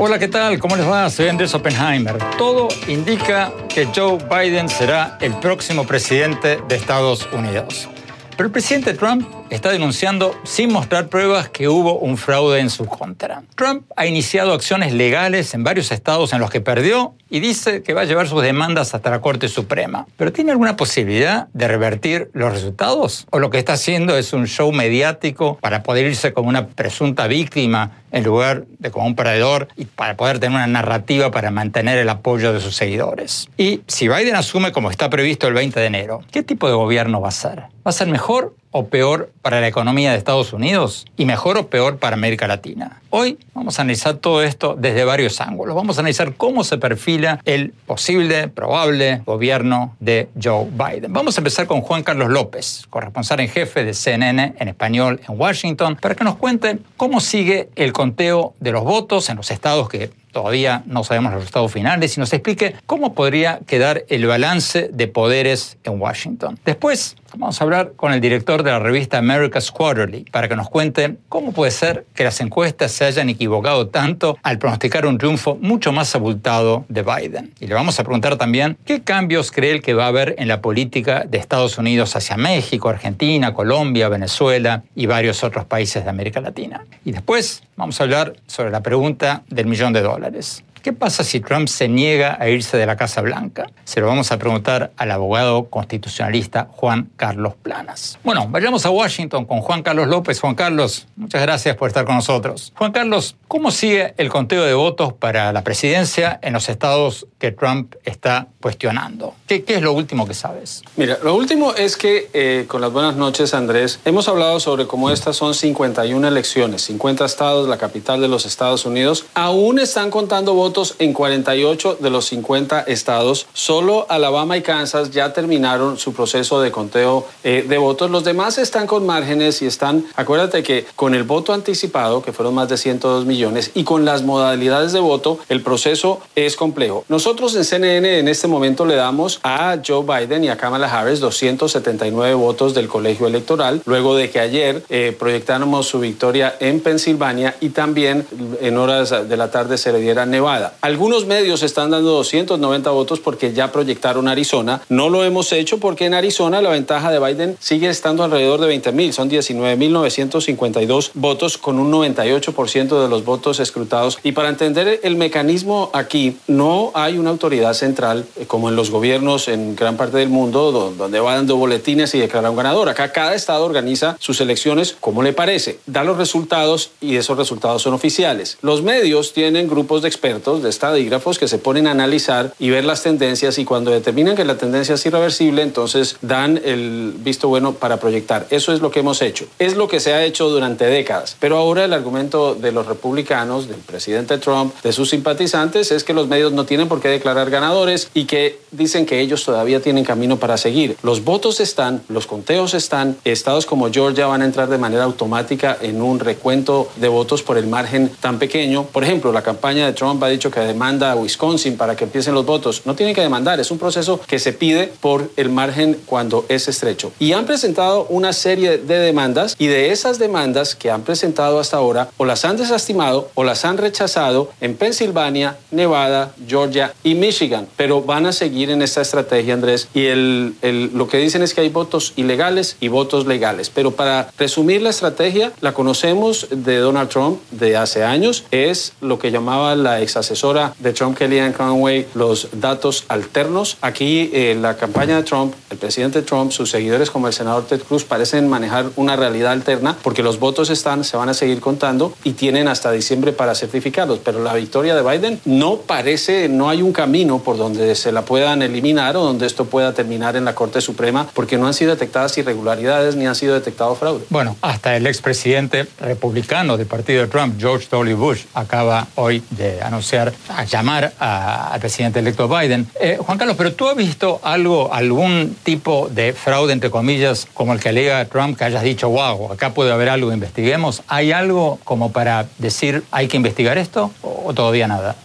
Hola, ¿qué tal? ¿Cómo les va? Soy Andrés Oppenheimer. Todo indica que Joe Biden será el próximo presidente de Estados Unidos. Pero el presidente Trump está denunciando sin mostrar pruebas que hubo un fraude en su contra. Trump ha iniciado acciones legales en varios estados en los que perdió y dice que va a llevar sus demandas hasta la Corte Suprema. ¿Pero tiene alguna posibilidad de revertir los resultados? ¿O lo que está haciendo es un show mediático para poder irse como una presunta víctima en lugar de como un perdedor y para poder tener una narrativa para mantener el apoyo de sus seguidores? Y si Biden asume como está previsto el 20 de enero, ¿qué tipo de gobierno va a ser? ¿Va a ser mejor o peor para la economía de Estados Unidos y mejor o peor para América Latina. Hoy vamos a analizar todo esto desde varios ángulos. Vamos a analizar cómo se perfila el posible, probable gobierno de Joe Biden. Vamos a empezar con Juan Carlos López, corresponsal en jefe de CNN en español en Washington, para que nos cuente cómo sigue el conteo de los votos en los estados que todavía no sabemos los resultados finales y nos explique cómo podría quedar el balance de poderes en Washington. Después vamos a hablar con el director de la revista America's Quarterly para que nos cuente cómo puede ser que las encuestas se hayan equivocado tanto al pronosticar un triunfo mucho más abultado de Biden. Y le vamos a preguntar también qué cambios cree que va a haber en la política de Estados Unidos hacia México, Argentina, Colombia, Venezuela y varios otros países de América Latina. Y después vamos a hablar sobre la pregunta del millón de dólares. ¿Qué pasa si Trump se niega a irse de la Casa Blanca? Se lo vamos a preguntar al abogado constitucionalista Juan Carlos Planas. Bueno, vayamos a Washington con Juan Carlos López. Juan Carlos, muchas gracias por estar con nosotros. Juan Carlos, ¿cómo sigue el conteo de votos para la presidencia en los estados que Trump está cuestionando? ¿Qué, es lo último que sabes? Mira, lo último es que, eh, con las buenas noches, Andrés, hemos hablado sobre cómo estas son 51 elecciones, 50 estados, la capital de los Estados Unidos, aún están contando votos en 48 de los 50 estados. Solo Alabama y Kansas ya terminaron su proceso de conteo eh, de votos. Los demás están con márgenes y están, acuérdate que con el voto anticipado, que fueron más de 102 millones, y con las modalidades de voto, el proceso es complejo. Nosotros en CNN en este momento le damos a Joe Biden y a Kamala Harris 279 votos del colegio electoral, luego de que ayer eh, proyectáramos su victoria en Pensilvania y también en horas de la tarde se le diera Nevada. Algunos medios están dando 290 votos porque ya proyectaron Arizona. No lo hemos hecho porque en Arizona la ventaja de Biden sigue estando alrededor de 20 mil. Son 19.952 votos con un 98% de los votos escrutados. Y para entender el mecanismo aquí, no hay una autoridad central eh, como en los gobiernos en gran parte del mundo donde va dando boletines y declara un ganador. Acá cada estado organiza sus elecciones como le parece. Da los resultados y esos resultados son oficiales. Los medios tienen grupos de expertos de estadígrafos que se ponen a analizar y ver las tendencias y cuando determinan que la tendencia es irreversible, entonces dan el visto bueno para proyectar. Eso es lo que hemos hecho. Es lo que se ha hecho durante décadas. Pero ahora el argumento de los republicanos, del presidente Trump, de sus simpatizantes, es que los medios no tienen por qué declarar ganadores y que dicen que ellos todavía tienen camino para seguir. Los votos están, los conteos están, estados como Georgia van a entrar de manera automática en un recuento de votos por el margen tan pequeño. Por ejemplo, la campaña de Trump ha dicho que demanda a Wisconsin para que empiecen los votos. No tienen que demandar, es un proceso que se pide por el margen cuando es estrecho. Y han presentado una serie de demandas y de esas demandas que han presentado hasta ahora o las han desestimado o las han rechazado en Pensilvania, Nevada, Georgia y Michigan. Pero van a seguir en esta estrategia, Andrés. Y el, lo que dicen es que hay votos ilegales y votos legales. Pero para resumir la estrategia, la conocemos de Donald Trump de hace años. Es lo que llamaba la ex asesora de Trump, Kellyanne Conway, los datos alternos. Aquí eh, la campaña de Trump, el presidente Trump, sus seguidores como el senador Ted Cruz parecen manejar una realidad alterna porque los votos están, se van a seguir contando y tienen hasta diciembre para certificarlos. Pero la victoria de Biden no parece, no hay un camino por donde se la puedan eliminar o donde esto pueda terminar en la Corte Suprema, porque no han sido detectadas irregularidades ni han sido detectado fraude. Bueno, hasta el expresidente republicano del partido de Trump, George W. Bush, acaba hoy de anunciar, a llamar al presidente electo Biden. Eh, Juan Carlos, pero tú has visto algo, algún tipo de fraude, entre comillas, como el que alega Trump, que hayas dicho, wow, acá puede haber algo, investiguemos. ¿Hay algo como para decir, hay que investigar esto o todavía nada?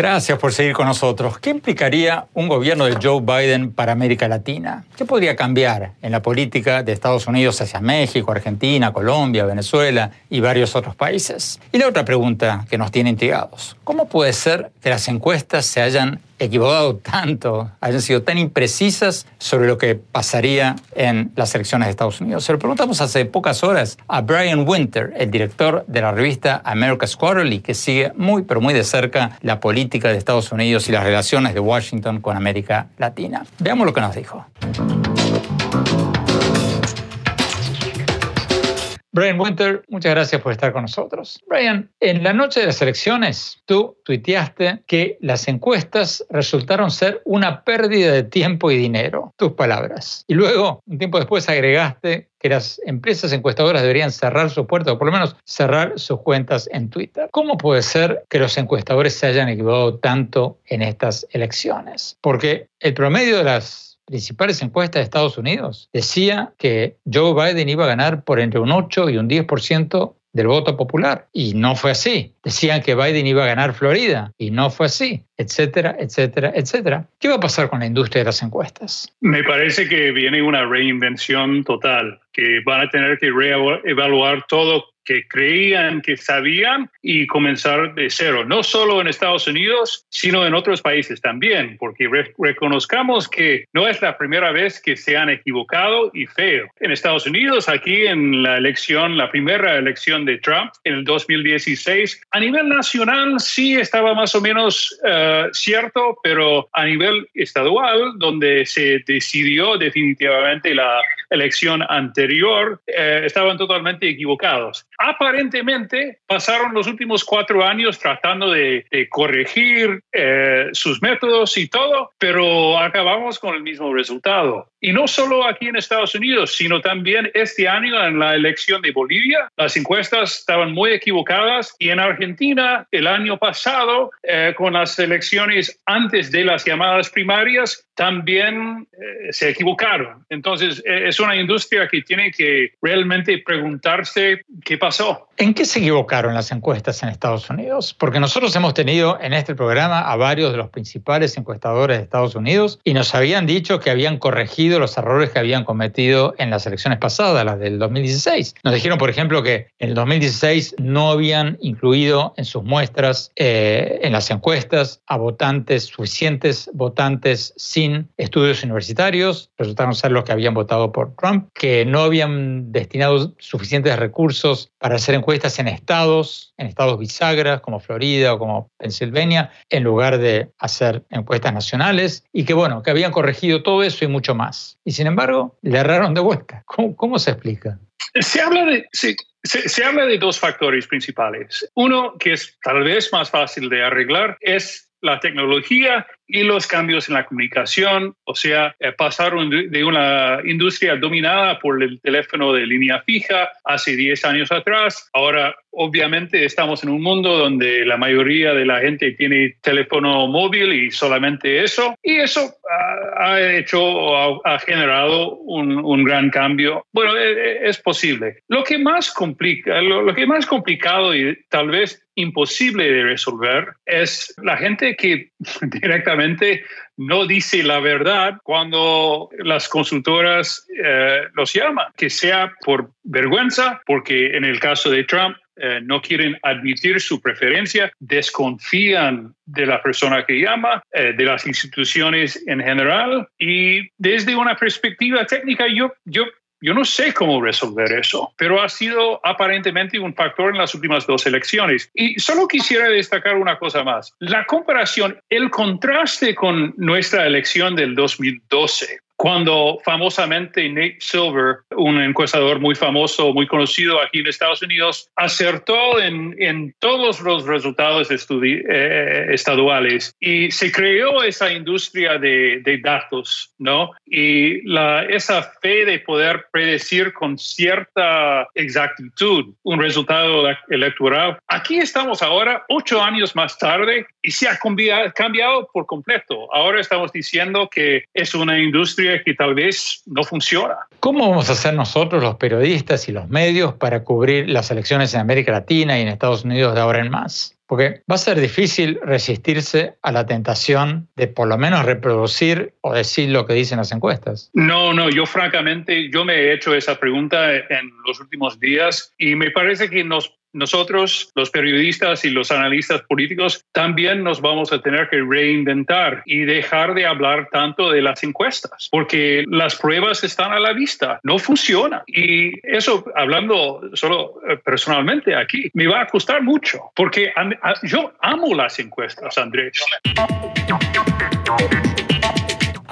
Gracias por seguir con nosotros. ¿Qué implicaría un gobierno de Joe Biden para América Latina? ¿Qué podría cambiar en la política de Estados Unidos hacia México, Argentina, Colombia, Venezuela y varios otros países? Y la otra pregunta que nos tiene intrigados, ¿cómo puede ser que las encuestas se hayan equivocado tanto, hayan sido tan imprecisas sobre lo que pasaría en las elecciones de Estados Unidos. Se lo preguntamos hace pocas horas a Brian Winter, el director de la revista America's Quarterly, que sigue muy, pero muy de cerca la política de Estados Unidos y las relaciones de Washington con América Latina. Veamos lo que nos dijo. Brian Winter, muchas gracias por estar con nosotros. Brian, en la noche de las elecciones, tú tuiteaste que las encuestas resultaron ser una pérdida de tiempo y dinero, tus palabras. Y luego, un tiempo después, agregaste que las empresas encuestadoras deberían cerrar sus puertas o por lo menos cerrar sus cuentas en Twitter. ¿Cómo puede ser que los encuestadores se hayan equivocado tanto en estas elecciones? Porque el promedio de las principales encuestas de Estados Unidos decía que Joe Biden iba a ganar por entre un 8 y un 10% del voto popular. Y no fue así. Decían que Biden iba a ganar Florida y no fue así, etcétera, etcétera, etcétera. ¿Qué va a pasar con la industria de las encuestas? Me parece que viene una reinvención total, que van a tener que reevaluar todo que creían que sabían y comenzar de cero, no solo en Estados Unidos, sino en otros países también, porque reconozcamos que no es la primera vez que se han equivocado y feo. En Estados Unidos, aquí en la elección, la primera elección de Trump en el 2016, a nivel nacional sí estaba más o menos eh, cierto, pero a nivel estadual, donde se decidió definitivamente la elección anterior, eh, estaban totalmente equivocados aparentemente pasaron los últimos cuatro años tratando de, corregir eh, sus métodos y todo, pero acabamos con el mismo resultado. Y no solo aquí en Estados Unidos, sino también este año en la elección de Bolivia, las encuestas estaban muy equivocadas y en Argentina el año pasado, eh, con las elecciones antes de las llamadas primarias, también eh, se equivocaron. Entonces, es una industria que tiene que realmente preguntarse qué pasó. ¿En qué se equivocaron las encuestas en Estados Unidos? Porque nosotros hemos tenido en este programa a varios de los principales encuestadores de Estados Unidos y nos habían dicho que habían corregido los errores que habían cometido en las elecciones pasadas, las del 2016. Nos dijeron, por ejemplo, que en el 2016 no habían incluido en sus muestras, eh, en las encuestas, a votantes, suficientes votantes sin estudios universitarios, resultaron ser los que habían votado por Trump, que no habían destinado suficientes recursos para hacer encuestas en estados, en estados bisagras como Florida o como Pensilvania, en lugar de hacer encuestas nacionales, y que bueno, que habían corregido todo eso y mucho más. Y sin embargo, le erraron de vuelta. ¿Cómo, se explica? Se habla de, se, se, habla de dos factores principales. Uno, que es tal vez más fácil de arreglar, es la tecnología y los cambios en la comunicación, o sea, eh, pasaron de una industria dominada por el teléfono de línea fija hace 10 años atrás. Ahora, obviamente, estamos en un mundo donde la mayoría de la gente tiene teléfono móvil y solamente eso. Y eso ha, hecho, ha, generado un, gran cambio. Bueno, e, e, es, posible. Lo que más complica, lo que más complicado y tal vez imposible de resolver es la gente que directamente no dice la verdad cuando las consultoras eh, los llaman, que sea por vergüenza, porque en el caso de Trump eh, no quieren admitir su preferencia, desconfían de la persona que llama, eh, de las instituciones en general y desde una perspectiva técnica yo, yo Yo no sé cómo resolver eso, pero ha sido aparentemente un factor en las últimas dos elecciones. Y solo quisiera destacar una cosa más. La comparación, el contraste con nuestra elección del 2012 cuando famosamente Nate Silver, un encuestador muy famoso, muy conocido aquí en Estados Unidos, acertó en, en todos los resultados eh, estaduales y se creó esa industria de, de datos, ¿no? Y la, esa fe de poder predecir con cierta exactitud un resultado electoral. Aquí estamos ahora, ocho años más tarde, y se ha cambiado por completo. Ahora estamos diciendo que es una industria que tal vez no funciona. ¿Cómo vamos a hacer nosotros, los periodistas y los medios, para cubrir las elecciones en América Latina y en Estados Unidos de ahora en más? Porque va a ser difícil resistirse a la tentación de por lo menos reproducir o decir lo que dicen las encuestas. No, no, yo francamente, yo me he hecho esa pregunta en los últimos días y me parece que nos nosotros, los periodistas y los analistas políticos, también nos vamos a tener que reinventar y dejar de hablar tanto de las encuestas, porque las pruebas están a la vista, no funciona. Y eso, hablando solo eh, personalmente aquí, me va a costar mucho, porque yo amo las encuestas, Andrés.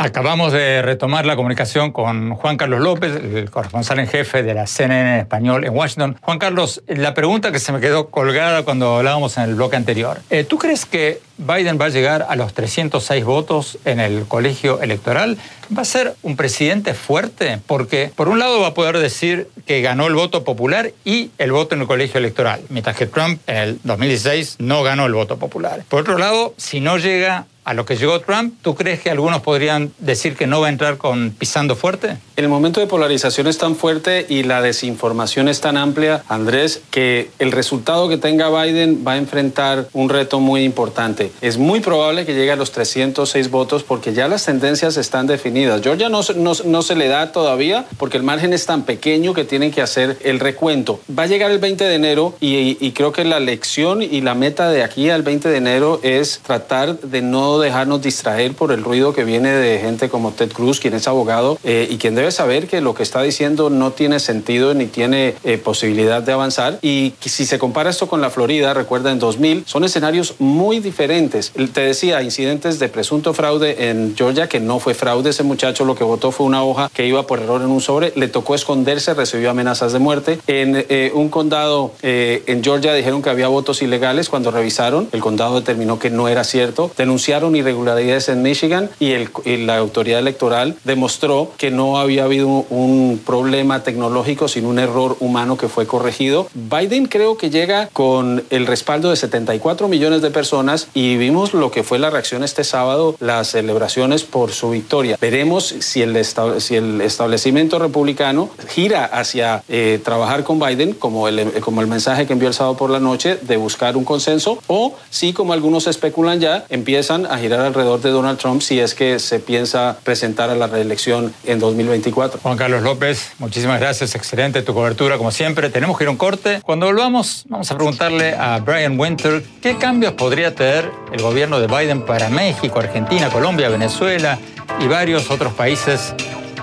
Acabamos de retomar la comunicación con Juan Carlos López, el corresponsal en jefe de la CNN español en Washington. Juan Carlos, la pregunta que se me quedó colgada cuando hablábamos en el bloque anterior. Eh, ¿Tú crees que Biden va a llegar a los 306 votos en el colegio electoral? ¿Va a ser un presidente fuerte? Porque por un lado va a poder decir que ganó el voto popular y el voto en el colegio electoral, mientras que Trump en el 2016 no ganó el voto popular. Por otro lado, si no llega a lo que llegó Trump, ¿tú crees que algunos podrían decir que no va a entrar con pisando fuerte? El momento de polarización es tan fuerte y la desinformación es tan amplia, Andrés, que el resultado que tenga Biden va a enfrentar un reto muy importante. Es muy probable que llegue a los 306 votos porque ya las tendencias están definidas. Georgia no, se le da todavía porque el margen es tan pequeño que tienen que hacer el recuento. Va a llegar el 20 de enero y, y creo que la lección y la meta de aquí al 20 de enero es tratar de no dejarnos distraer por el ruido que viene de gente como Ted Cruz, quien es abogado eh, y quien debe saber que lo que está diciendo no tiene sentido ni tiene eh, posibilidad de avanzar. Y si se compara esto con la Florida, recuerda en 2000, son escenarios muy diferentes. Te decía, incidentes de presunto fraude en Georgia, que no fue fraude, ese muchacho lo que votó fue una hoja que iba por error en un sobre, le tocó esconderse, recibió amenazas de muerte. En eh, un condado en Georgia dijeron que había votos ilegales cuando revisaron, el condado determinó que no era cierto, denunciaron irregularidades en Michigan y, el, la autoridad electoral demostró que no había habido un problema tecnológico, sino un error humano que fue corregido. Biden creo que llega con el respaldo de 74 millones de personas y vimos lo que fue la reacción este sábado, las celebraciones por su victoria. Veremos si el, si el establecimiento republicano gira hacia eh, trabajar con Biden, como el, como el mensaje que envió el sábado por la noche, de buscar un consenso, o si, como algunos especulan ya, empiezan girar alrededor de Donald Trump si es que se piensa presentar a la reelección en 2024. Juan Carlos López, muchísimas gracias, excelente tu cobertura como siempre. Tenemos que ir a un corte. Cuando volvamos, vamos a preguntarle a Brian Winter qué cambios podría tener el gobierno de Biden para México, Argentina, Colombia, Venezuela y varios otros países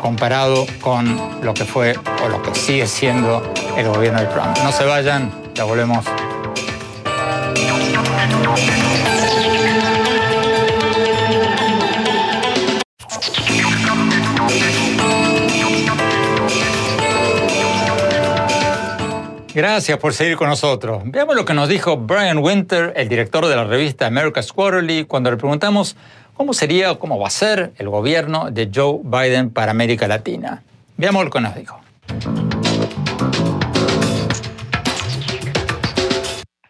comparado con lo que fue o lo que sigue siendo el gobierno de Trump. No se vayan, ya volvemos. Gracias por seguir con nosotros. Veamos lo que nos dijo Brian Winter, el director de la revista America's Quarterly, cuando le preguntamos cómo sería o cómo va a ser el gobierno de Joe Biden para América Latina. Veamos lo que nos dijo.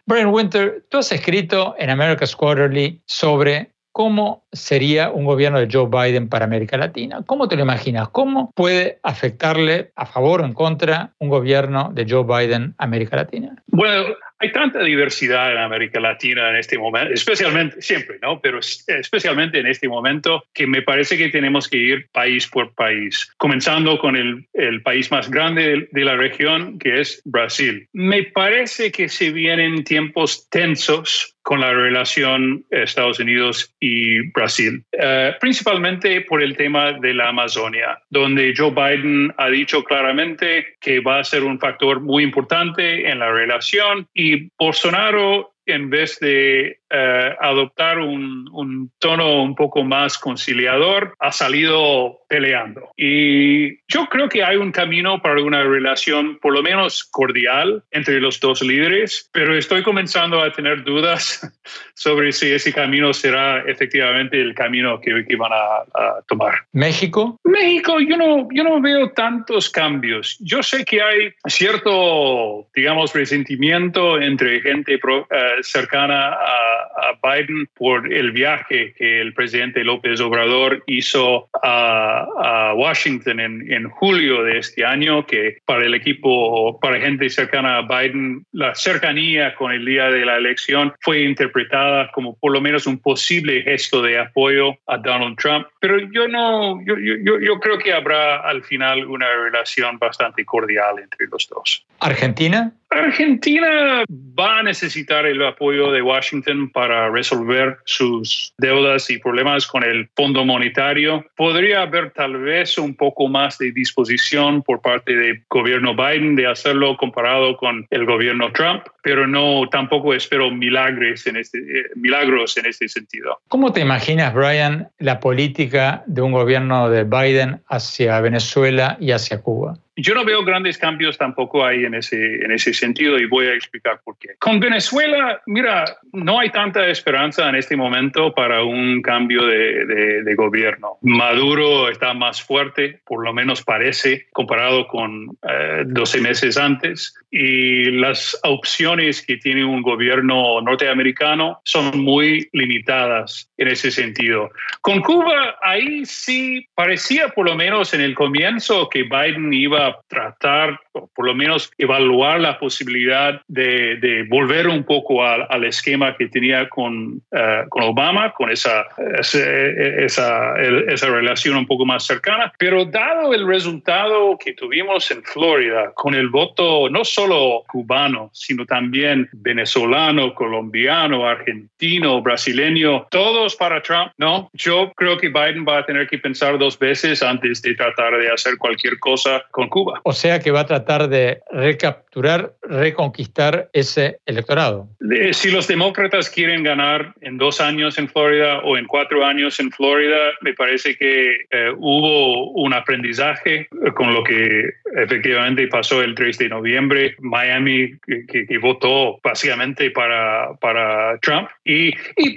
Brian Winter, tú has escrito en America's Quarterly sobre cómo sería un gobierno de Joe Biden para América Latina. ¿Cómo te lo imaginas? ¿Cómo puede afectarle a favor o en contra un gobierno de Joe Biden a América Latina? Bueno, hay tanta diversidad en América Latina en este momento, especialmente, siempre, ¿no? Pero especialmente en este momento, que me parece que tenemos que ir país por país, comenzando con el, el país más grande de la región, que es Brasil. Me parece que se vienen tiempos tensos con la relación Estados Unidos y Brasil, eh, principalmente por el tema de la Amazonia, donde Joe Biden ha dicho claramente que va a ser un factor muy importante en la relación y Bolsonaro en vez de eh, adoptar un, un, tono un poco más conciliador, ha salido peleando. Y yo creo que hay un camino para una relación por lo menos cordial entre los dos líderes, pero estoy comenzando a tener dudas sobre si ese camino será efectivamente el camino que, que van a, tomar. ¿México? México, yo no, yo no veo tantos cambios. Yo sé que hay cierto, digamos, resentimiento entre gente eh, cercana a Biden por el viaje que el presidente López Obrador hizo a, Washington en, julio de este año, que para el equipo, para gente cercana a Biden, la cercanía con el día de la elección fue interpretada como por lo menos un posible gesto de apoyo a Donald Trump. Pero yo no, yo creo que habrá al final una relación bastante cordial entre los dos. ¿Argentina? Argentina va a necesitar el apoyo de Washington para resolver sus deudas y problemas con el Fondo Monetario. Podría haber tal vez un poco más de disposición por parte del gobierno Biden de hacerlo comparado con el gobierno Trump, pero no tampoco espero milagros en este, eh, milagros en este sentido. ¿Cómo te imaginas, Brian, la política de un gobierno de Biden hacia Venezuela y hacia Cuba? Yo no veo grandes cambios tampoco ahí en ese, en ese sentido y voy a explicar por qué. Con Venezuela, mira, no hay tanta esperanza en este momento para un cambio de, de, gobierno. Maduro está más fuerte, por lo menos parece, comparado con 12 eh, meses antes. Y las opciones que tiene un gobierno norteamericano son muy limitadas en ese sentido. Con Cuba, ahí sí parecía por lo menos en el comienzo que Biden iba tratar, o por lo menos evaluar la posibilidad de, volver un poco al, esquema que tenía con, eh, con Obama, con esa, esa, esa, relación un poco más cercana. Pero dado el resultado que tuvimos en Florida, con el voto no solo cubano, sino también venezolano, colombiano, argentino, brasileño, todos para Trump, ¿no? Yo creo que Biden va a tener que pensar dos veces antes de tratar de hacer cualquier cosa con Cuba. O sea que va a tratar de recapturar, reconquistar ese electorado. Si los demócratas quieren ganar en dos años en Florida o en cuatro años en Florida, me parece que eh, hubo un aprendizaje con lo que efectivamente pasó el 3 de noviembre. Miami, que, votó básicamente para, para Trump. Y,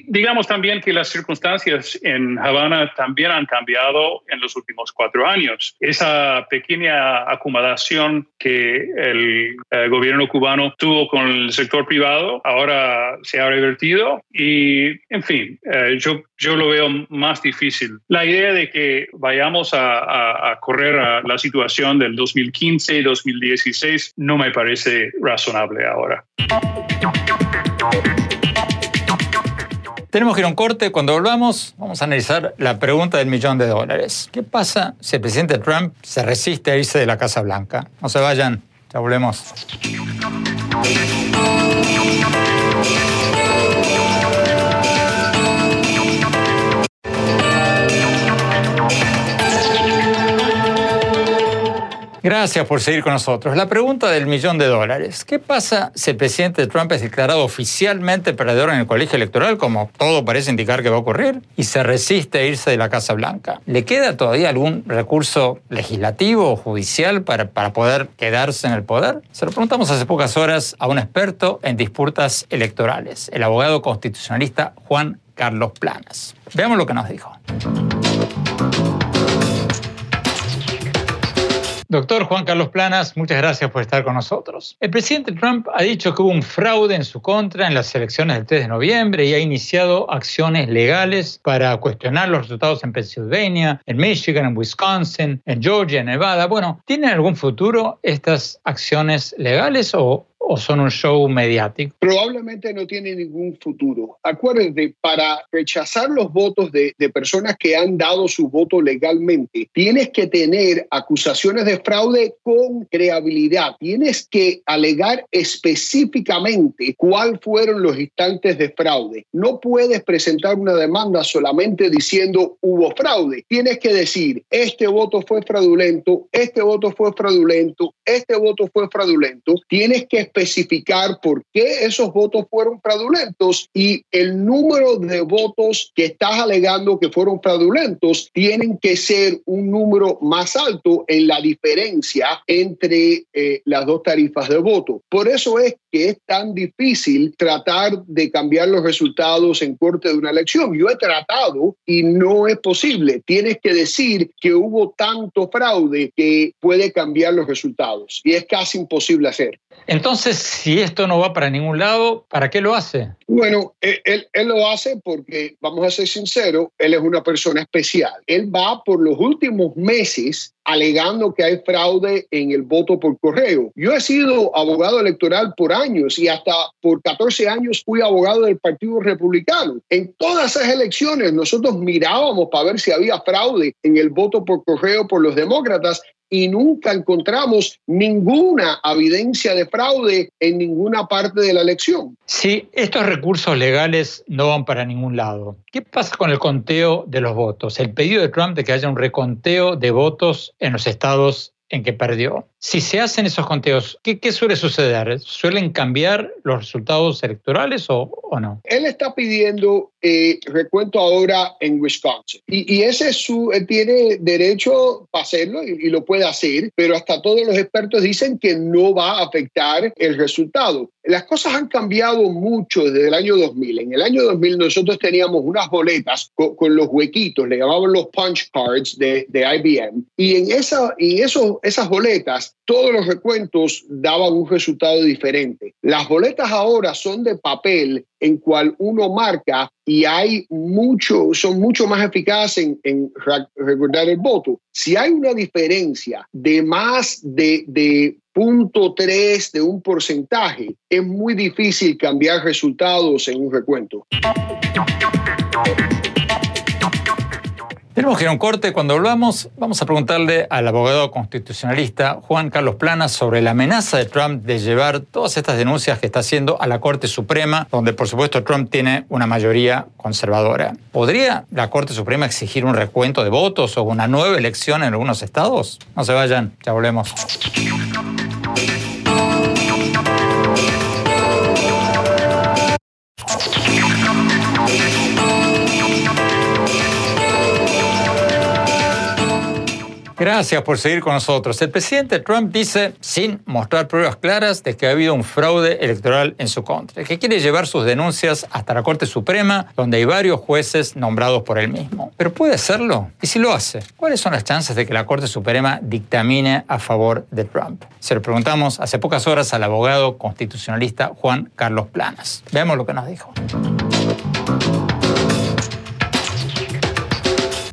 digamos también que las circunstancias en Havana también han cambiado en los últimos cuatro años. Esa pequeña acomodación que el, gobierno cubano tuvo con el sector privado ahora se ha revertido y, en fin, eh, yo, yo lo veo más difícil. La idea de que vayamos a, a correr a la situación del 2015 y 2016 no me parece razonable ahora. Tenemos que ir a un corte. Cuando volvamos, vamos a analizar la pregunta del millón de dólares. ¿Qué pasa si el presidente Trump se resiste a irse de la Casa Blanca? No se vayan, ya volvemos. Gracias por seguir con nosotros. La pregunta del millón de dólares. ¿Qué pasa si el presidente Trump es declarado oficialmente perdedor en el colegio electoral, como todo parece indicar que va a ocurrir, y se resiste a irse de la Casa Blanca? ¿Le queda todavía algún recurso legislativo o judicial para, para poder quedarse en el poder? Se lo preguntamos hace pocas horas a un experto en disputas electorales, el abogado constitucionalista Juan Carlos Planas. Veamos lo que nos dijo. Doctor Juan Carlos Planas, muchas gracias por estar con nosotros. El presidente Trump ha dicho que hubo un fraude en su contra en las elecciones del 3 de noviembre y ha iniciado acciones legales para cuestionar los resultados en Pennsylvania, en Michigan, en Wisconsin, en Georgia, en Nevada. Bueno, ¿tienen algún futuro estas acciones legales o, o son un show mediático? Probablemente no tiene ningún futuro. Acuérdense, para rechazar los votos de, de personas que han dado su voto legalmente, tienes que tener acusaciones de fraude con creabilidad. Tienes que alegar específicamente cuál fueron los instantes de fraude. No puedes presentar una demanda solamente diciendo hubo fraude. Tienes que decir, este voto fue fraudulento, este voto fue fraudulento, este voto fue fraudulento. Tienes que especificar por qué esos votos fueron fraudulentos y el número de votos que estás alegando que fueron fraudulentos tienen que ser un número más alto en la diferencia entre eh, las dos tarifas de voto. Por eso es que es tan difícil tratar de cambiar los resultados en corte de una elección. Yo he tratado y no es posible. Tienes que decir que hubo tanto fraude que puede cambiar los resultados y es casi imposible hacer. Entonces, si esto no va para ningún lado, ¿para qué lo hace? Bueno, él, él, lo hace porque, vamos a ser sinceros, él es una persona especial. Él va por los últimos meses alegando que hay fraude en el voto por correo. Yo he sido abogado electoral por años y hasta por 14 años fui abogado del Partido Republicano. En todas esas elecciones nosotros mirábamos para ver si había fraude en el voto por correo por los demócratas y nunca encontramos ninguna evidencia de fraude en ninguna parte de la elección. Si estos recursos legales no van para ningún lado, ¿qué pasa con el conteo de los votos? El pedido de Trump de que haya un reconteo de votos en los estados en que perdió. Si se hacen esos conteos, ¿qué, qué suele suceder? ¿Suelen cambiar los resultados electorales o, o no? Él está pidiendo eh, recuento ahora en Wisconsin y, y ese es su, él tiene derecho para hacerlo y, y, lo puede hacer, pero hasta todos los expertos dicen que no va a afectar el resultado. Las cosas han cambiado mucho desde el año 2000. En el año 2000 nosotros teníamos unas boletas con, con los huequitos, le llamaban los punch cards de, de IBM, y en, esa, y esas boletas todos los recuentos daban un resultado diferente. Las boletas ahora son de papel en cual uno marca y hay mucho, son mucho más eficaces en, en recordar el voto. Si hay una diferencia de más de, de punto tres de un porcentaje, es muy difícil cambiar resultados en un recuento. Tenemos que ir a un corte. Cuando volvamos, vamos a preguntarle al abogado constitucionalista Juan Carlos Planas sobre la amenaza de Trump de llevar todas estas denuncias que está haciendo a la Corte Suprema, donde por supuesto Trump tiene una mayoría conservadora. ¿Podría la Corte Suprema exigir un recuento de votos o una nueva elección en algunos estados? No se vayan, ya volvemos. Gracias por seguir con nosotros. El presidente Trump dice, sin mostrar pruebas claras, de que ha habido un fraude electoral en su contra, que quiere llevar sus denuncias hasta la Corte Suprema, donde hay varios jueces nombrados por él mismo. ¿Pero puede hacerlo? ¿Y si lo hace? ¿Cuáles son las chances de que la Corte Suprema dictamine a favor de Trump? Se lo preguntamos hace pocas horas al abogado constitucionalista Juan Carlos Planas. Veamos lo que nos dijo.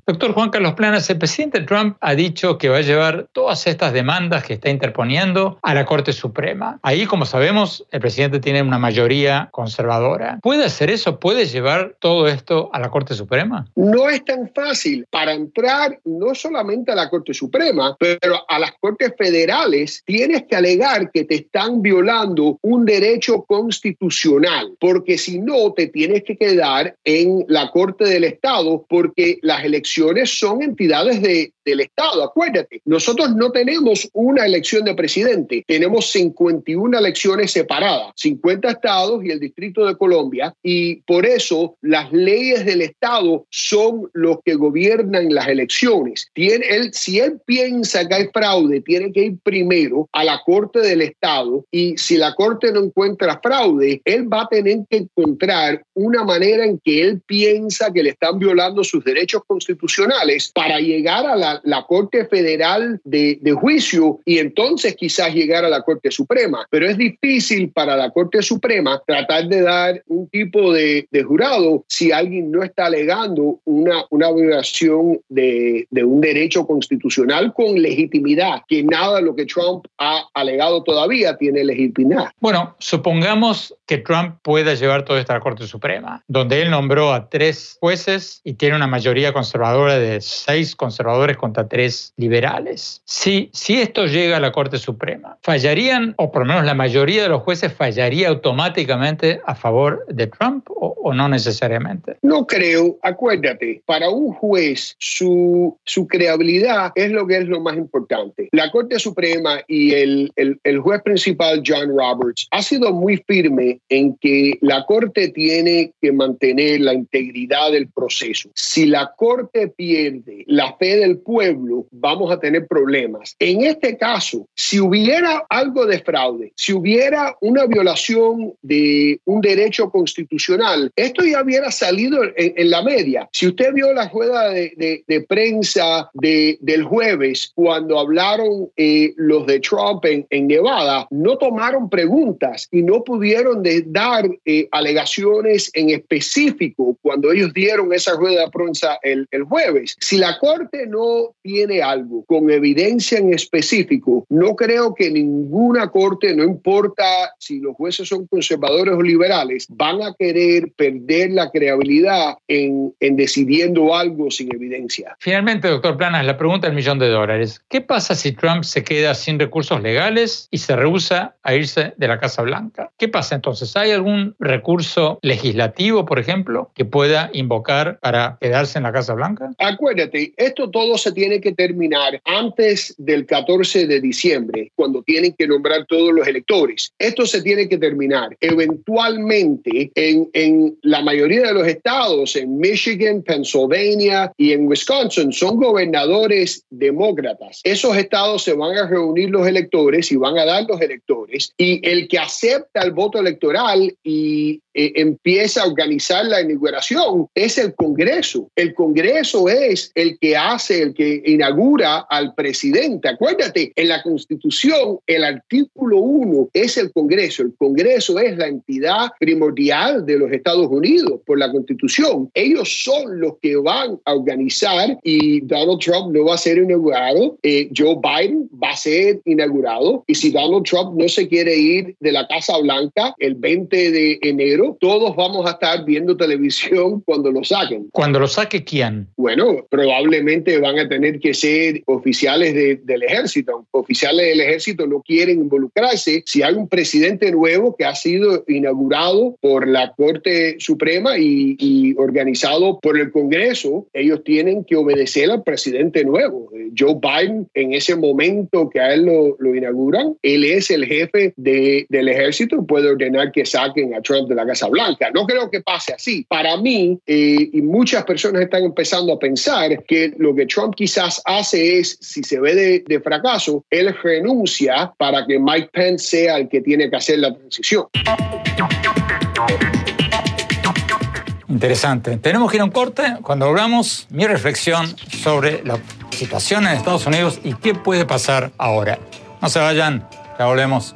Doctor Juan Carlos Planas, el presidente Trump ha dicho que va a llevar todas estas demandas que está interponiendo a la Corte Suprema. Ahí, como sabemos, el presidente tiene una mayoría conservadora. ¿Puede hacer eso? ¿Puede llevar todo esto a la Corte Suprema? No es tan fácil. Para entrar no solamente a la Corte Suprema, pero a las Cortes Federales, tienes que alegar que te están violando un derecho constitucional, porque si no, te tienes que quedar en la Corte del Estado, porque las elecciones son entidades de, del Estado. Acuérdate, nosotros no tenemos una elección de presidente, tenemos 51 elecciones separadas, 50 estados y el Distrito de Colombia, y por eso las leyes del Estado son los que gobiernan las elecciones. Tiene, él, si él piensa que hay fraude, tiene que ir primero a la Corte del Estado y si la Corte no encuentra fraude, él va a tener que encontrar una manera en que él piensa que le están violando sus derechos constitucionales constitucionales para llegar a la, Corte Federal de, juicio y entonces quizás llegar a la Corte Suprema. Pero es difícil para la Corte Suprema tratar de dar un tipo de, jurado si alguien no está alegando una, violación de, de un derecho constitucional con legitimidad, que nada de lo que Trump ha alegado todavía tiene legitimidad. Bueno, supongamos que Trump pueda llevar todo esto a la Corte Suprema, donde él nombró a tres jueces y tiene una mayoría conservadora de seis conservadores contra tres liberales. Si, si esto llega a la Corte Suprema, ¿fallarían, o por lo menos la mayoría de los jueces fallaría automáticamente a favor de Trump o, o no necesariamente? No creo. Acuérdate, para un juez su, su creabilidad es lo que es lo más importante. La Corte Suprema y el, el, el juez principal, John Roberts, ha sido muy firme en que la Corte tiene que mantener la integridad del proceso. Si la Corte pierde la fe del pueblo, vamos a tener problemas. En este caso, si hubiera algo de fraude, si hubiera una violación de un derecho constitucional, esto ya hubiera salido en, la media. Si usted vio la rueda de, prensa del jueves, cuando hablaron eh, los de Trump en, en Nevada, no tomaron preguntas y no pudieron de dar eh, alegaciones en específico cuando ellos dieron esa rueda de prensa el, el jueves. Si la Corte no tiene algo con evidencia en específico, no creo que ninguna Corte, no importa si los jueces son conservadores o liberales, van a querer perder la creabilidad en, en decidiendo algo sin evidencia. Finalmente, doctor Planas, la pregunta del millón de dólares. ¿Qué pasa si Trump se queda sin recursos legales y se rehúsa a irse de la Casa Blanca? ¿Qué pasa entonces? ¿Hay algún recurso legislativo, por ejemplo, que pueda invocar para quedarse en la Casa Blanca? Acuérdate, esto todo se tiene que terminar antes del 14 de diciembre, cuando tienen que nombrar todos los electores. Esto se tiene que terminar. Eventualmente, en, en la mayoría de los estados, en Michigan, Pennsylvania y en Wisconsin, son gobernadores demócratas. Esos estados se van a reunir los electores y van a dar los electores y el que acepta el voto electoral y eh, empieza a organizar la inauguración es el Congreso. El Congreso es el que hace, el que inaugura al presidente. Acuérdate, en la Constitución el artículo 1 es el Congreso. El Congreso es la entidad primordial de los Estados Unidos por la Constitución. Ellos son los que van a organizar y Donald Trump no va a ser inaugurado. Eh, Joe Biden va a ser inaugurado. Y si Donald Trump no se quiere ir de la Casa Blanca el 20 de enero, todos vamos a estar viendo televisión cuando lo saquen. ¿Cuando lo saque quién? Bueno, probablemente van a tener que ser oficiales del ejército. Oficiales del ejército no quieren involucrarse. Si hay un presidente nuevo que ha sido inaugurado por la Corte Suprema y, organizado por el Congreso, ellos tienen que obedecer al presidente nuevo. Joe Biden, en ese momento que a él lo, inauguran, él es el jefe del ejército, puede ordenar que saquen a Trump de la Casa Blanca. No creo que pase así. Para mí, eh, y muchas personas están empezando a pensar que lo que Trump quizás hace es, si se ve de, fracaso, él renuncia para que Mike Pence sea el que tiene que hacer la transición. Interesante. Tenemos que ir a un corte. Cuando hablamos, mi reflexión sobre la situación en Estados Unidos y qué puede pasar ahora. No se vayan, ya volvemos.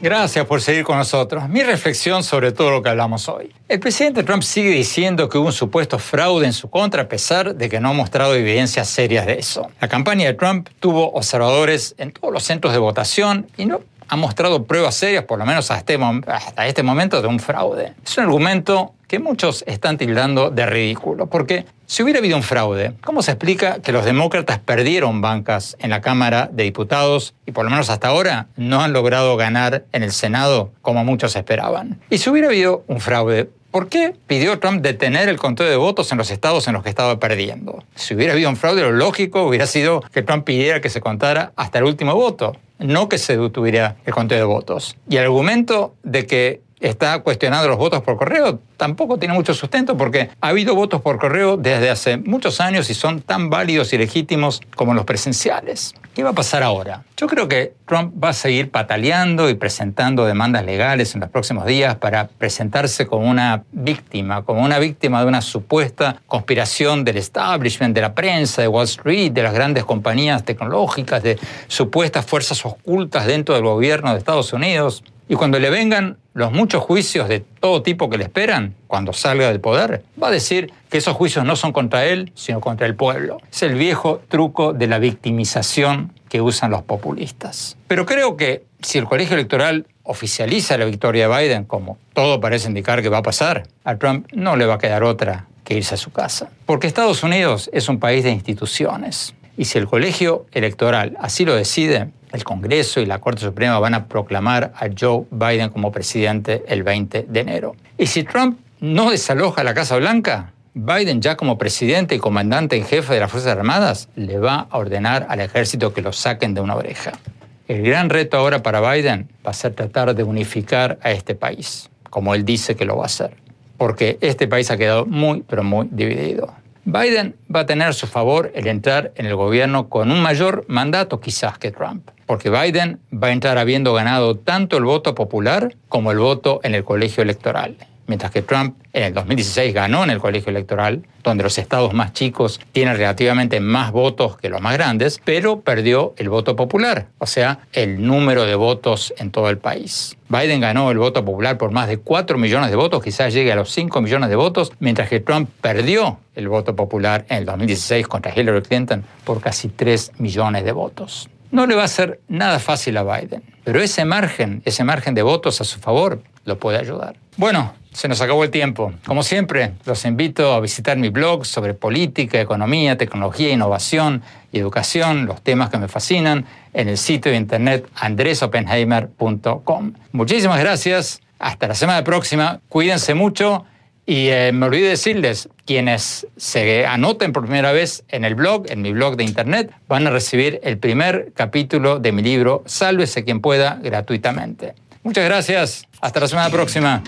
Gracias por seguir con nosotros. Mi reflexión sobre todo lo que hablamos hoy. El presidente Trump sigue diciendo que hubo un supuesto fraude en su contra a pesar de que no ha mostrado evidencias serias de eso. La campaña de Trump tuvo observadores en todos los centros de votación y no ha mostrado pruebas serias, por lo menos este, hasta este momento, de un fraude. Es un argumento que muchos están tildando de ridículo, porque si hubiera habido un fraude, ¿cómo se explica que los demócratas perdieron bancas en la Cámara de Diputados y por lo menos hasta ahora no han logrado ganar en el Senado como muchos esperaban? Y si hubiera habido un fraude, ¿Por qué pidió Trump detener el conteo de votos en los estados en los que estaba perdiendo? Si hubiera habido un fraude, lo lógico hubiera sido que Trump pidiera que se contara hasta el último voto, no que se detuviera el conteo de votos. Y el argumento de que está cuestionando los votos por correo, tampoco tiene mucho sustento porque ha habido votos por correo desde hace muchos años y son tan válidos y legítimos como los presenciales. ¿Qué va a pasar ahora? Yo creo que Trump va a seguir pataleando y presentando demandas legales en los próximos días para presentarse como una víctima, como una víctima de una supuesta conspiración del establishment, de la prensa, de Wall Street, de las grandes compañías tecnológicas, de supuestas fuerzas ocultas dentro del gobierno de Estados Unidos. Y cuando le vengan los muchos juicios de todo tipo que le esperan cuando salga del poder, va a decir que esos juicios no son contra él, sino contra el pueblo. Es el viejo truco de la victimización que usan los populistas. Pero creo que si el colegio electoral oficializa la victoria de Biden, como todo parece indicar que va a pasar, a Trump no le va a quedar otra que irse a su casa. Porque Estados Unidos es un país de instituciones. Y si el colegio electoral así lo decide, el Congreso y la Corte Suprema van a proclamar a Joe Biden como presidente el 20 de enero. Y si Trump no desaloja la Casa Blanca, Biden ya como presidente y comandante en jefe de las Fuerzas Armadas le va a ordenar al ejército que lo saquen de una oreja. El gran reto ahora para Biden va a ser tratar de unificar a este país, como él dice que lo va a hacer, porque este país ha quedado muy, pero muy dividido. Biden va a tener a su favor el entrar en el gobierno con un mayor mandato quizás que Trump, porque Biden va a entrar habiendo ganado tanto el voto popular como el voto en el colegio electoral mientras que Trump en el 2016 ganó en el colegio electoral, donde los estados más chicos tienen relativamente más votos que los más grandes, pero perdió el voto popular, o sea, el número de votos en todo el país. Biden ganó el voto popular por más de 4 millones de votos, quizás llegue a los 5 millones de votos, mientras que Trump perdió el voto popular en el 2016 contra Hillary Clinton por casi 3 millones de votos. No le va a ser nada fácil a Biden, pero ese margen, ese margen de votos a su favor, lo puede ayudar. Bueno, se nos acabó el tiempo. Como siempre, los invito a visitar mi blog sobre política, economía, tecnología, innovación y educación, los temas que me fascinan, en el sitio de internet andresopenheimer.com. Muchísimas gracias. Hasta la semana próxima. Cuídense mucho. Y eh, me olvidé decirles, quienes se anoten por primera vez en el blog, en mi blog de internet, van a recibir el primer capítulo de mi libro Sálvese quien pueda gratuitamente. Muchas gracias. Hasta la semana próxima.